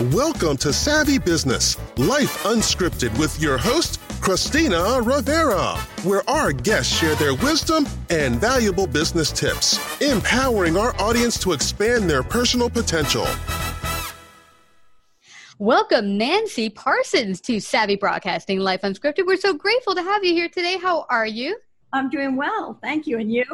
Welcome to Savvy Business, Life Unscripted with your host, Christina Rivera, where our guests share their wisdom and valuable business tips, empowering our audience to expand their personal potential. Welcome, Nancy Parsons, to Savvy Broadcasting Life Unscripted. We're so grateful to have you here today. How are you? I'm doing well. Thank you. And you?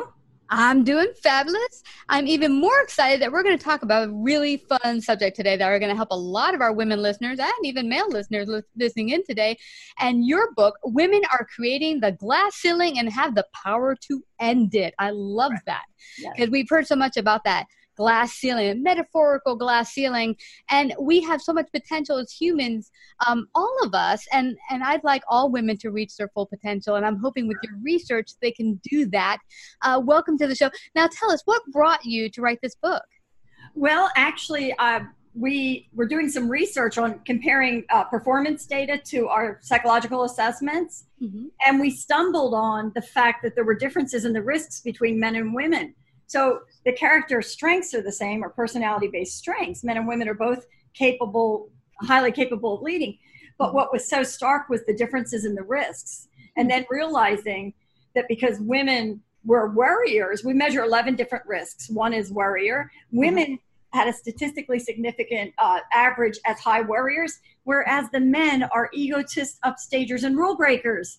I'm doing fabulous. I'm even more excited that we're going to talk about a really fun subject today that are going to help a lot of our women listeners and even male listeners listening in today. And your book, Women Are Creating the Glass Ceiling and Have the Power to End It. I love that because yes. we've heard so much about that glass ceiling, a metaphorical glass ceiling. And we have so much potential as humans, um, all of us. And, and I'd like all women to reach their full potential. And I'm hoping with your research they can do that. Uh, welcome to the show. Now, tell us what brought you to write this book? Well, actually, uh, we were doing some research on comparing uh, performance data to our psychological assessments. Mm-hmm. And we stumbled on the fact that there were differences in the risks between men and women. So the character strengths are the same or personality based strengths. Men and women are both capable, highly capable of leading. But what was so stark was the differences in the risks. And then realizing that because women were worriers, we measure 11 different risks. One is worrier. Women had a statistically significant uh, average as high worriers, whereas the men are egotists, upstagers, and rule breakers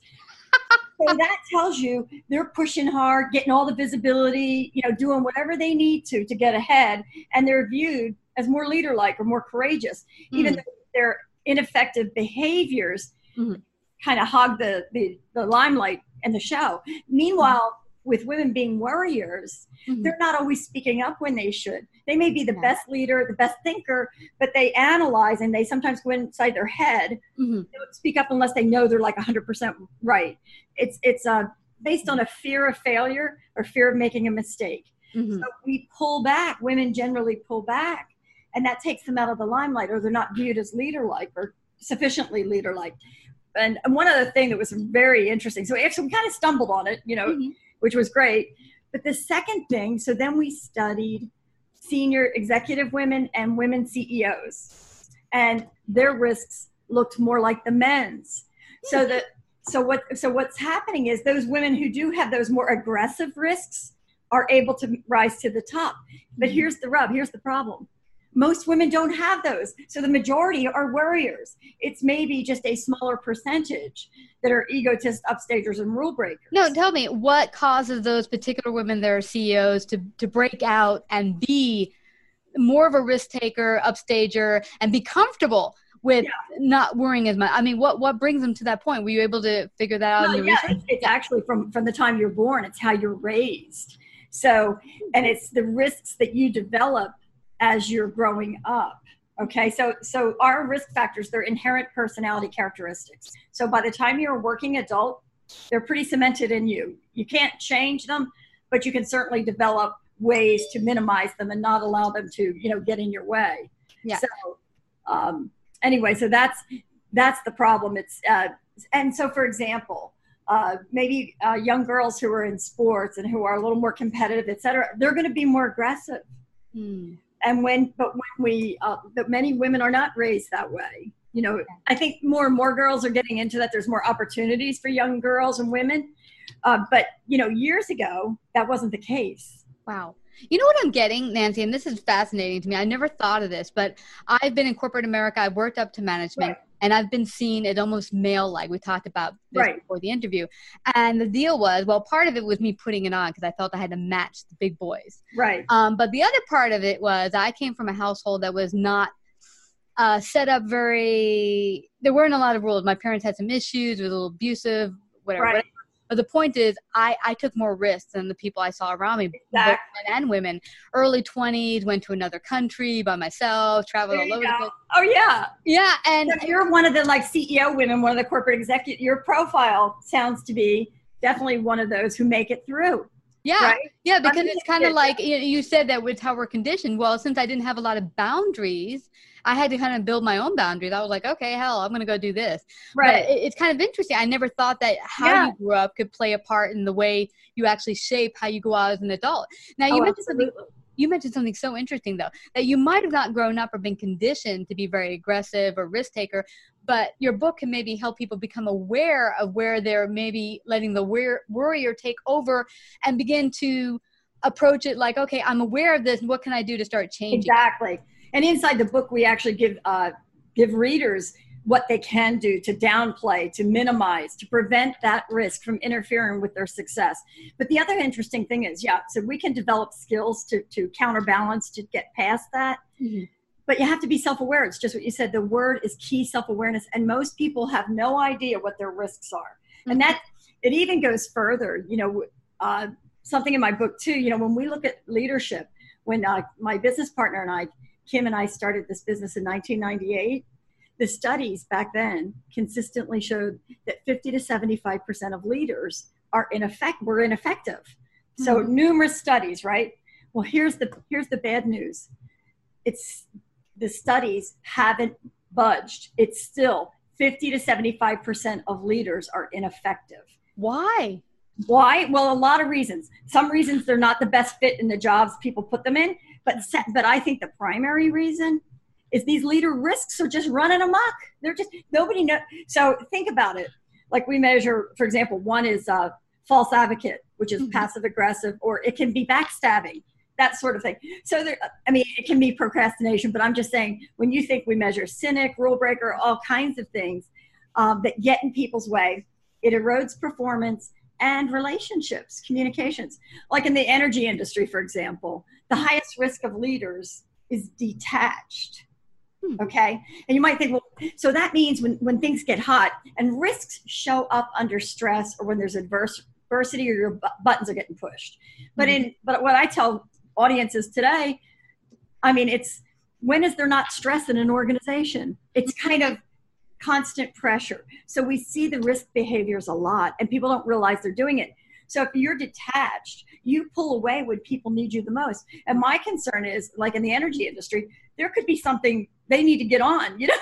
so that tells you they're pushing hard, getting all the visibility, you know, doing whatever they need to to get ahead, and they're viewed as more leader-like or more courageous, mm. even though their ineffective behaviors mm. kind of hog the, the the limelight and the show. Meanwhile, with women being worriers, mm-hmm. they're not always speaking up when they should. They may be the yeah. best leader, the best thinker, but they analyze and they sometimes go inside their head. Mm-hmm. They don't speak up unless they know they're like 100% right. It's it's uh, based on a fear of failure or fear of making a mistake. Mm-hmm. So we pull back. Women generally pull back, and that takes them out of the limelight, or they're not viewed as leader-like or sufficiently leader-like. And one other thing that was very interesting. So actually, we kind of stumbled on it, you know mm-hmm which was great. But the second thing, so then we studied senior executive women and women CEOs, and their risks looked more like the men's. So that so what so what's happening is those women who do have those more aggressive risks are able to rise to the top. But mm-hmm. here's the rub, here's the problem most women don't have those. So the majority are worriers. It's maybe just a smaller percentage that are egotists, upstagers, and rule breakers. No, tell me what causes those particular women that are CEOs to, to break out and be more of a risk taker, upstager, and be comfortable with yeah. not worrying as much. I mean, what what brings them to that point? Were you able to figure that out well, in your yeah, research? It's actually from from the time you're born. It's how you're raised. So, and it's the risks that you develop as you're growing up okay? So so our risk factors they're inherent personality characteristics. So by the time you're a working adult they're pretty cemented in you. You can't change them but you can certainly develop ways to minimize them and not allow them to you know get in your way. Yeah. So um anyway so that's that's the problem. It's uh and so for example uh, maybe uh, young girls who are in sports and who are a little more competitive, et cetera, they're going to be more aggressive. Mm and when but when we uh, but many women are not raised that way. You know i think more and more girls are getting into that. There's more opportunities for young girls and women. Uh, but you know years ago that wasn't the case. Wow. You know what I'm getting, Nancy, and this is fascinating to me. I never thought of this, but I've been in corporate America. I've worked up to management, right. And I've been seen as almost male-like. We talked about this right. before the interview, and the deal was, well, part of it was me putting it on because I felt I had to match the big boys. Right. Um, but the other part of it was I came from a household that was not uh, set up very. There weren't a lot of rules. My parents had some issues, were a little abusive, whatever. Right. whatever but the point is, I, I took more risks than the people I saw around me, exactly. men and women. Early 20s, went to another country by myself, traveled all over the place. Oh, yeah. Yeah. And so you're one of the like CEO women, one of the corporate executive. Your profile sounds to be definitely one of those who make it through. Yeah, right? yeah, because it's kind of like you said that with how we're conditioned. Well, since I didn't have a lot of boundaries, I had to kind of build my own boundaries. I was like, okay, hell, I'm going to go do this. Right. But it, it's kind of interesting. I never thought that how yeah. you grew up could play a part in the way you actually shape how you go out as an adult. Now, you oh, mentioned absolutely. something you mentioned something so interesting though that you might have not grown up or been conditioned to be very aggressive or risk taker but your book can maybe help people become aware of where they're maybe letting the worrier take over and begin to approach it like okay i'm aware of this what can i do to start changing? Exactly. And inside the book we actually give uh, give readers what they can do to downplay, to minimize, to prevent that risk from interfering with their success. But the other interesting thing is, yeah, so we can develop skills to, to counterbalance, to get past that. Mm-hmm. But you have to be self aware. It's just what you said. The word is key self awareness. And most people have no idea what their risks are. Mm-hmm. And that, it even goes further. You know, uh, something in my book too, you know, when we look at leadership, when uh, my business partner and I, Kim and I started this business in 1998 the studies back then consistently showed that 50 to 75% of leaders are in effect were ineffective. Mm-hmm. So numerous studies, right? Well, here's the here's the bad news. It's the studies haven't budged. It's still 50 to 75% of leaders are ineffective. Why? Why? Well, a lot of reasons. Some reasons they're not the best fit in the jobs people put them in, but but I think the primary reason is these leader risks are just running amok. They're just nobody know. So think about it. Like we measure, for example, one is uh, false advocate, which is mm-hmm. passive aggressive, or it can be backstabbing, that sort of thing. So there, I mean, it can be procrastination, but I'm just saying when you think we measure cynic, rule breaker, all kinds of things um, that get in people's way, it erodes performance and relationships, communications. Like in the energy industry, for example, the highest risk of leaders is detached. Okay. And you might think, well, so that means when, when things get hot and risks show up under stress or when there's adverse, adversity or your buttons are getting pushed. But mm-hmm. in, but what I tell audiences today, I mean, it's when is there not stress in an organization? It's kind of constant pressure. So we see the risk behaviors a lot and people don't realize they're doing it. So if you're detached, you pull away when people need you the most. And my concern is like in the energy industry, there could be something they need to get on, you know.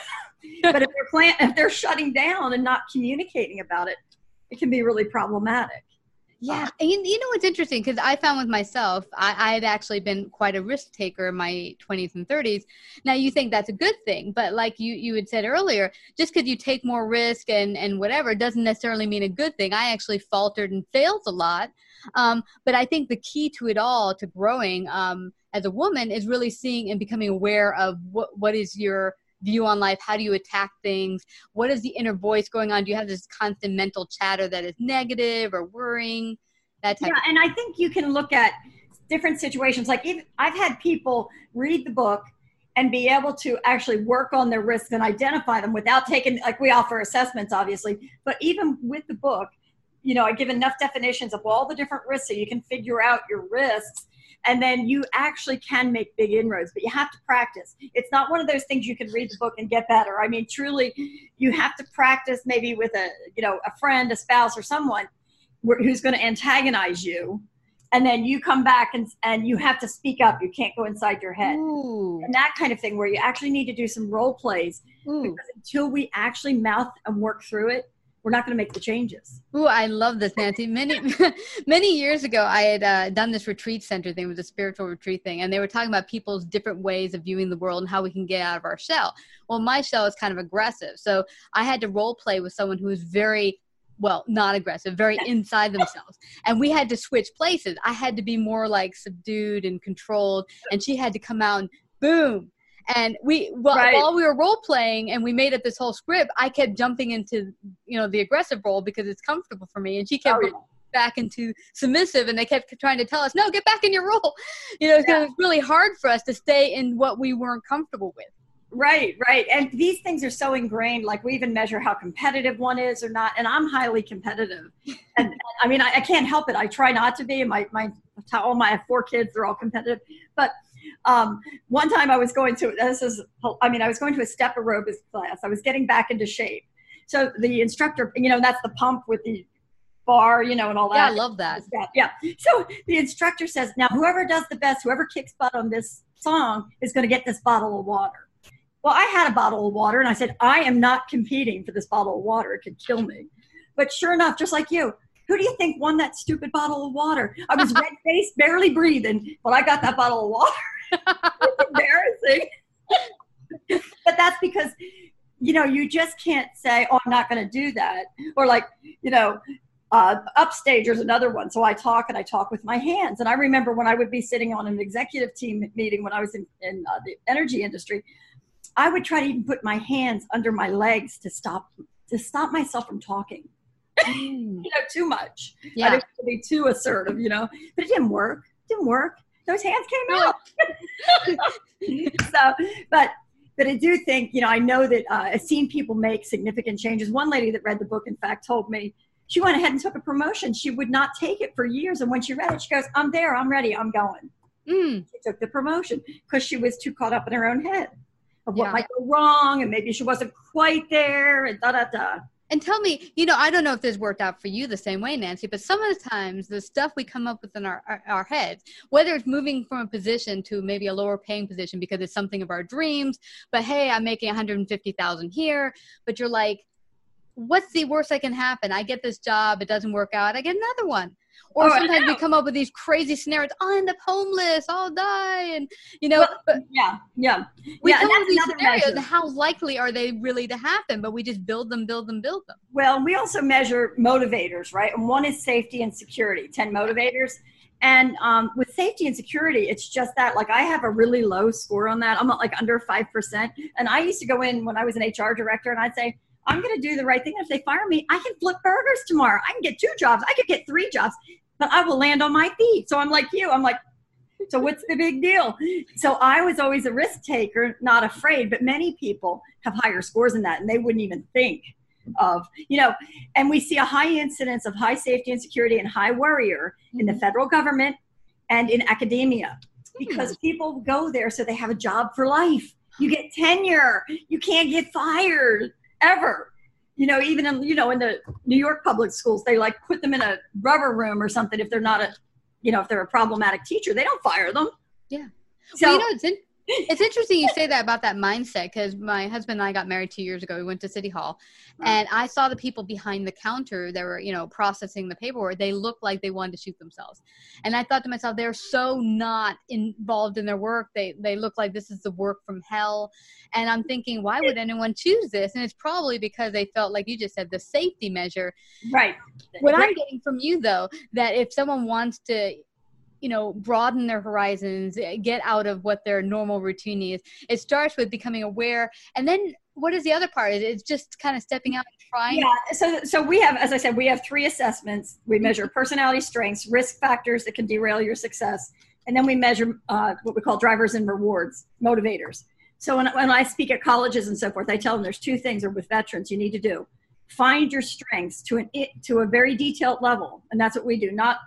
but if they're plant if they're shutting down and not communicating about it, it can be really problematic. Yeah, and you know what's interesting because I found with myself, I, I, had actually been quite a risk taker in my 20s and 30s. Now you think that's a good thing, but like you you had said earlier, just because you take more risk and and whatever doesn't necessarily mean a good thing. I actually faltered and failed a lot, um, but I think the key to it all, to growing um, as a woman, is really seeing and becoming aware of what what is your view on life? How do you attack things? What is the inner voice going on? Do you have this constant mental chatter that is negative or worrying? That type yeah and i think you can look at different situations. Like even, i've had people read the book and be able to actually work on their risks and identify them without taking like we offer assessments obviously but even with the book you know, I give enough definitions of all the different risks so you can figure out your risks. And then you actually can make big inroads, but you have to practice. It's not one of those things you can read the book and get better. I mean, truly, you have to practice maybe with a, you know, a friend, a spouse, or someone who's going to antagonize you and then you come back and, and you have to speak up you can't go inside your head Ooh. and that kind of thing where you actually need to do some role plays Ooh. because until we actually mouth and work through it we're not going to make the changes. Oh, I love this, Nancy. Many, many years ago, I had uh, done this retreat center thing, it was a spiritual retreat thing, and they were talking about people's different ways of viewing the world and how we can get out of our shell. Well, my shell is kind of aggressive, so I had to role play with someone who was very well, not aggressive, very inside themselves. And we had to switch places. I had to be more like subdued and controlled, and she had to come out and boom, and we well, right. while we were role playing and we made up this whole script i kept jumping into you know the aggressive role because it's comfortable for me and she kept oh. back into submissive and they kept trying to tell us no get back in your role you know yeah. it's really hard for us to stay in what we weren't comfortable with Right, right. And these things are so ingrained. Like we even measure how competitive one is or not. And I'm highly competitive. And, and I mean, I, I, can't help it. I try not to be. My, my, all my four kids, they're all competitive. But um, one time I was going to, this is, I mean, I was going to a step aerobics class. I was getting back into shape. So the instructor, you know, that's the pump with the bar, you know, and all that. Yeah, I love that. Yeah. So the instructor says, now whoever does the best, whoever kicks butt on this song is going to get this bottle of water. Well, I had a bottle of water and I said, I am not competing for this bottle of water. It could kill me. But sure enough, just like you, Who do you think won that stupid bottle of water? I was red faced, barely breathing, but I got that bottle of water. It's embarrassing. but that's because you know you just can't say oh i'm not going to do that. Or like you know uh, upstage is another one. So i talk and i talk with my hands. And i remember when i would be sitting on an executive team meeting when i was in, in uh, the energy industry i would try to even put my hands under my legs to stop to stop myself from talking. Mm. you know too much. Yeah. i didn't want to be too assertive you know? But it didn't work. It didn't work those hands came out so but but I do think, you know, I know that uh, I've seen people make significant changes. One lady that read the book, in fact, told me she went ahead and took a promotion. She would not take it for years. And when she read it, she goes, I'm there, I'm ready, I'm going. Mm. She took the promotion because she was too caught up in her own head of what yeah. might go wrong and maybe she wasn't quite there and da da da. And tell me, you know, I don't know if this worked out for you the same way, Nancy, but some of the times the stuff we come up with in our, our, our heads, whether it's moving from a position to maybe a lower paying position because it's something of our dreams, but hey, I'm making 150,000 here, but you're like, what's the worst that can happen? I get this job, it doesn't work out, I get another one. Or oh, sometimes we come up with these crazy scenarios. I'll end up homeless. I'll die, and you know. But yeah, yeah. We yeah, come up with these scenarios, measure. how likely are they really to happen? But we just build them, build them, build them. Well, we also measure motivators, right? And one is safety and security. Ten motivators. And um, with safety and security, it's just that like I have a really low score on that. I'm like under five percent. And I used to go in when I was an HR director, and I'd say, I'm going to do the right thing. If they fire me, I can flip burgers tomorrow. I can get two jobs. I could get three jobs, but I will land on my feet. So I'm like you. I'm like, so what's the big deal? So I was always a risk taker, not afraid, but many people have higher scores than that and they wouldn't even think of, you know, and we see a high incidence of high safety and security and high worrier in the mm-hmm. federal government and in academia because people go there so they have a job for life. You get tenure. You can't get fired ever. You know, even in you know in the New York public schools, they like put them in a rubber room or something if they're not a, you know, if they're a problematic teacher, they don't fire them. Yeah. So well, you know, it's in, it's interesting you say that about that mindset because my husband and I got married two years ago. We went to City Hall, and I saw the people behind the counter that were, you know, processing the paperwork. They looked like they wanted to shoot themselves, and I thought to myself, they're so not involved in their work. They they look like this is the work from hell, and I'm thinking, why would anyone choose this? And it's probably because they felt like you just said the safety measure. Right. What right. I'm getting from you though, that if someone wants to you know broaden their horizons eh, get out of what their normal routine is. It starts with becoming aware and then what is the other part? Is it's just kind of stepping out and trying? Yeah so so we have as i said we have three assessments. We measure personality strengths risk factors that can derail your success and then we measure uh, what we call drivers and rewards motivators. So when, when i speak at colleges and so forth i tell them there's two things or with veterans you need to do. Find your strengths to an to a very detailed level and that's what we do not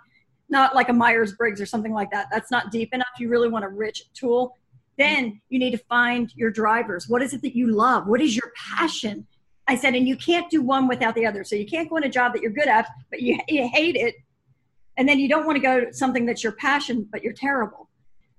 not like a Myers Briggs or something like that. That's not deep enough. You really want a rich tool. Then you need to find your drivers. What is it that you love? What is your passion? I said, and you can't do one without the other. So you can't go in a job that you're good at, but you, you hate it. And then you don't want to go to something that's your passion, but you're terrible.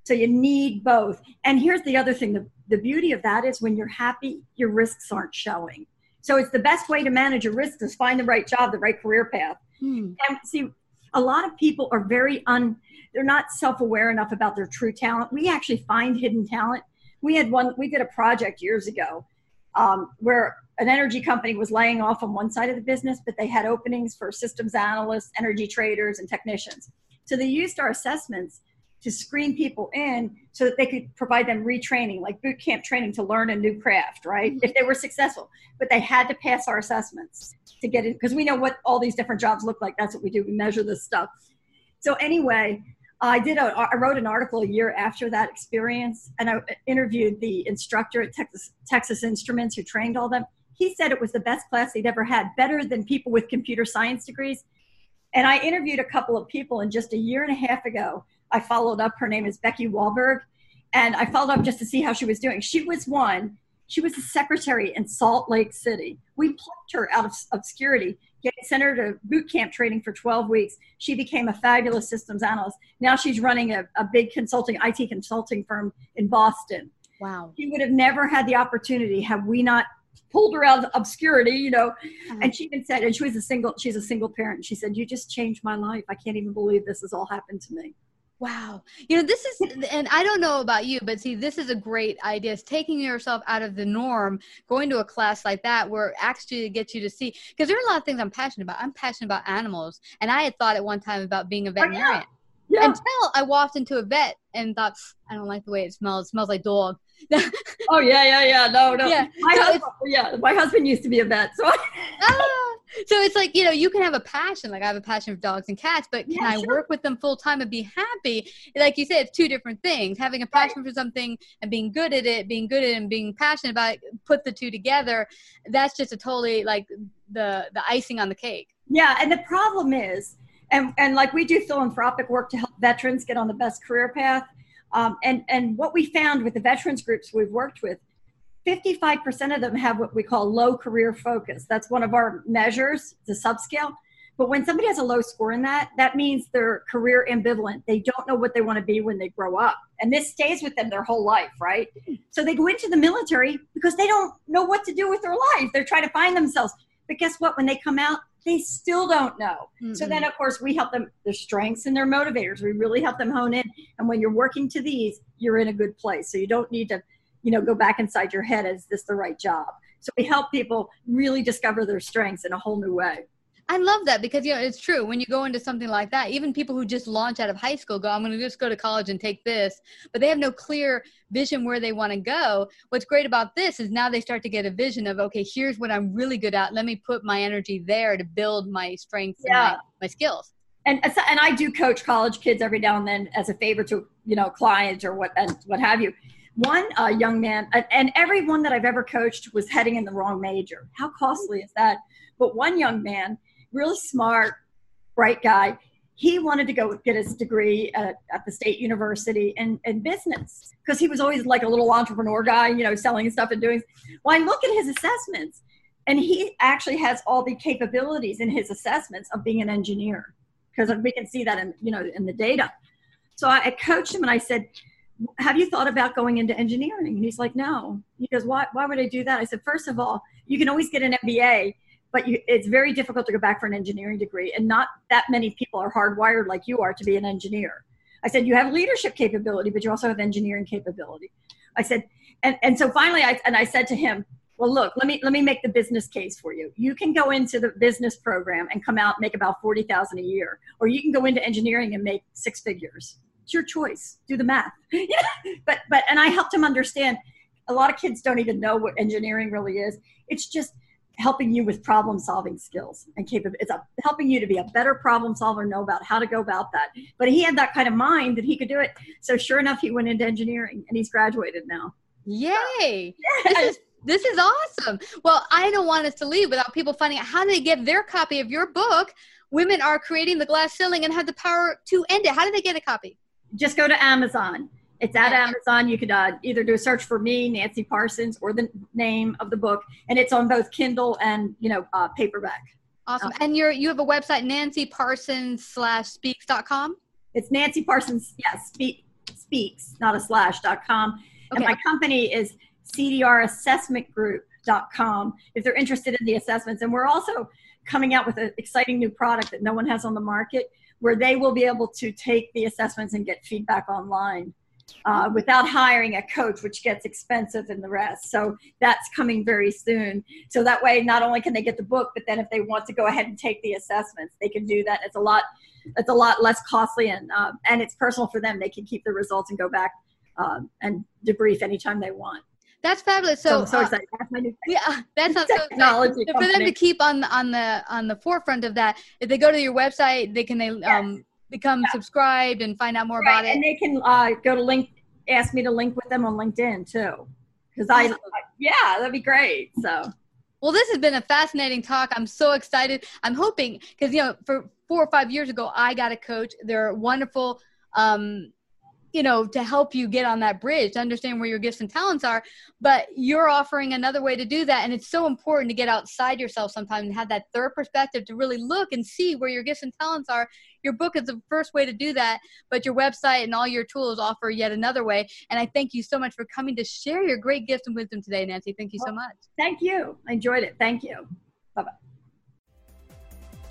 So you need both. And here's the other thing the, the beauty of that is when you're happy, your risks aren't showing. So it's the best way to manage your risks is find the right job, the right career path. Hmm. And see, a lot of people are very un they're not self-aware enough about their true talent. We actually find hidden talent. We had one we did a project years ago um, where an energy company was laying off on one side of the business but they had openings for systems analysts energy traders and technicians. So they used our assessments to screen people in so that they could provide them retraining, like boot camp training to learn a new craft, right? Mm-hmm. If they were successful. But they had to pass our assessments to get in, because we know what all these different jobs look like. That's what we do. We measure this stuff. So anyway, I did a, I wrote an article a year after that experience and I interviewed the instructor at Texas, Texas Instruments who trained all them. He said it was the best class he'd ever had, better than people with computer science degrees. And I interviewed a couple of people and just a year and a half ago, I followed up. Her name is Becky Wahlberg. And I followed up just to see how she was doing. She was one she was a secretary in Salt Lake City. We plucked her out of obscurity, sent her to boot camp training for 12 weeks. She became a fabulous systems analyst. Now she's running a, a big consulting, IT consulting firm in Boston. Wow. She would have never had the opportunity had we not pulled her out of obscurity, you know. Uh-huh. And she even said, and she was a single, she's a single parent. She said, "You just changed my life. I can't even believe this has all happened to me." Wow. You know, this is, and I don't know about you, but see, this is a great idea. It's taking yourself out of the norm, going to a class like that where it actually gets you to see, because there are a lot of things I'm passionate about. I'm passionate about animals. And I had thought at one time about being a veterinarian. Oh, yeah. Yeah. Until I walked into a vet and thought, I don't like the way it smells. It smells like dog. oh yeah, yeah, yeah. No, no. Yeah. My so husband, yeah, my husband used to be a vet, so. ah, so it's like you know you can have a passion. Like i have a passion for dogs and cats but can yeah, i work with them full time and be happy? Like you said it's two different things. Having a passion right. for something and being good at it being good at it and being passionate about it put the two together that's just a totally like the the icing on the cake. Yeah and the problem is and and like we do philanthropic work to help veterans get on the best career path. Um, and and what we found with the veterans groups we've worked with 55% of them have what we call low career focus. That's one of our measures, the subscale. But when somebody has a low score in that, that means they're career ambivalent. They don't know what they want to be when they grow up. And this stays with them their whole life, right? So they go into the military because they don't know what to do with their life. They're trying to find themselves. But guess what? When they come out, they still don't know. Mm-hmm. So then, of course, we help them, their strengths and their motivators. We really help them hone in. And when you're working to these, you're in a good place. So you don't need to you know go back inside your head is this the right job? So we help people really discover their strengths in a whole new way. I love that because you know it's true. When you go into something like that even people who just launch out of high school go I'm going to just go to college and take this but they have no clear vision where they want to go. What's great about this is now they start to get a vision of okay here's what I'm really good at. Let me put my energy there to build my strengths yeah. and my, my skills. And and I do coach college kids every now and then as a favor to you know clients or what and what have you one uh, young man, and everyone that I've ever coached was heading in the wrong major. How costly is that? But one young man, really smart, bright guy, he wanted to go get his degree at, at the state university in, in business because he was always like a little entrepreneur guy, you know, selling stuff and doing. Well, I look at his assessments, and he actually has all the capabilities in his assessments of being an engineer because we can see that in you know in the data. So I, I coached him and I said, have you thought about going into engineering? And he's like, no. He goes, why, why would I do that? I said, first of all, you can always get an MBA, but you, it's very difficult to go back for an engineering degree. And not that many people are hardwired like you are to be an engineer. I said, you have leadership capability, but you also have engineering capability. I said, and, and so finally, I, and I said to him, well, look, let me, let me make the business case for you. You can go into the business program and come out, make about 40,000 a year, or you can go into engineering and make six figures it's your choice. Do the math. but but and I helped him understand. A lot of kids don't even know what engineering really is. It's just helping you with problem solving skills and capability. It's a, helping you to be a better problem solver, know about how to go about that. But he had that kind of mind that he could do it. So sure enough, he went into engineering and he's graduated now. Yay! This is this is awesome. Well, I don't want us to leave without people finding out how they get their copy of your book. Women are creating the glass ceiling and have the power to end it. How do they get a copy? Just go to Amazon. It's at Amazon. You could uh, either do a search for me, Nancy Parsons, or the name of the book, and it's on both Kindle and you know uh, paperback. Awesome. Uh, and you're you have a website, Nancy Parsons slash speaks.com? It's Nancy Parsons, yes, speak, speaks, not a slash dot com. Okay. And my company is CDR Assessment Group.com if they're interested in the assessments. And we're also coming out with an exciting new product that no one has on the market where they will be able to take the assessments and get feedback online uh, without hiring a coach, which gets expensive and the rest. So that's coming very soon. So that way, not only can they get the book, but then if they want to go ahead and take the assessments, they can do that. It's a lot, it's a lot less costly and uh, and it's personal for them. They can keep the results and go back uh, and debrief anytime they want. That's fabulous. So, so I'm so uh, excited. That's my new yeah, that sounds technology. So for them to keep on on the on the forefront of that, if they go to your website, they can they yes. um become yeah. subscribed and find out more right. about it. And they can uh, go to link, ask me to link with them on LinkedIn too, because I, I yeah, that'd be great. So. Well, this has been a fascinating talk. I'm so excited. I'm hoping because you know, for four or five years ago, I got a coach. They're wonderful. Um, you know, to help you get on that bridge, to understand where your gifts and talents are. But you're offering another way to do that. And it's so important to get outside yourself sometimes and have that third perspective to really look and see where your gifts and talents are. Your book is the first way to do that, but your website and all your tools offer yet another way. And I thank you so much for coming to share your great gifts and wisdom today, Nancy. Thank you so much. Thank you. I enjoyed it. Thank you. Bye bye.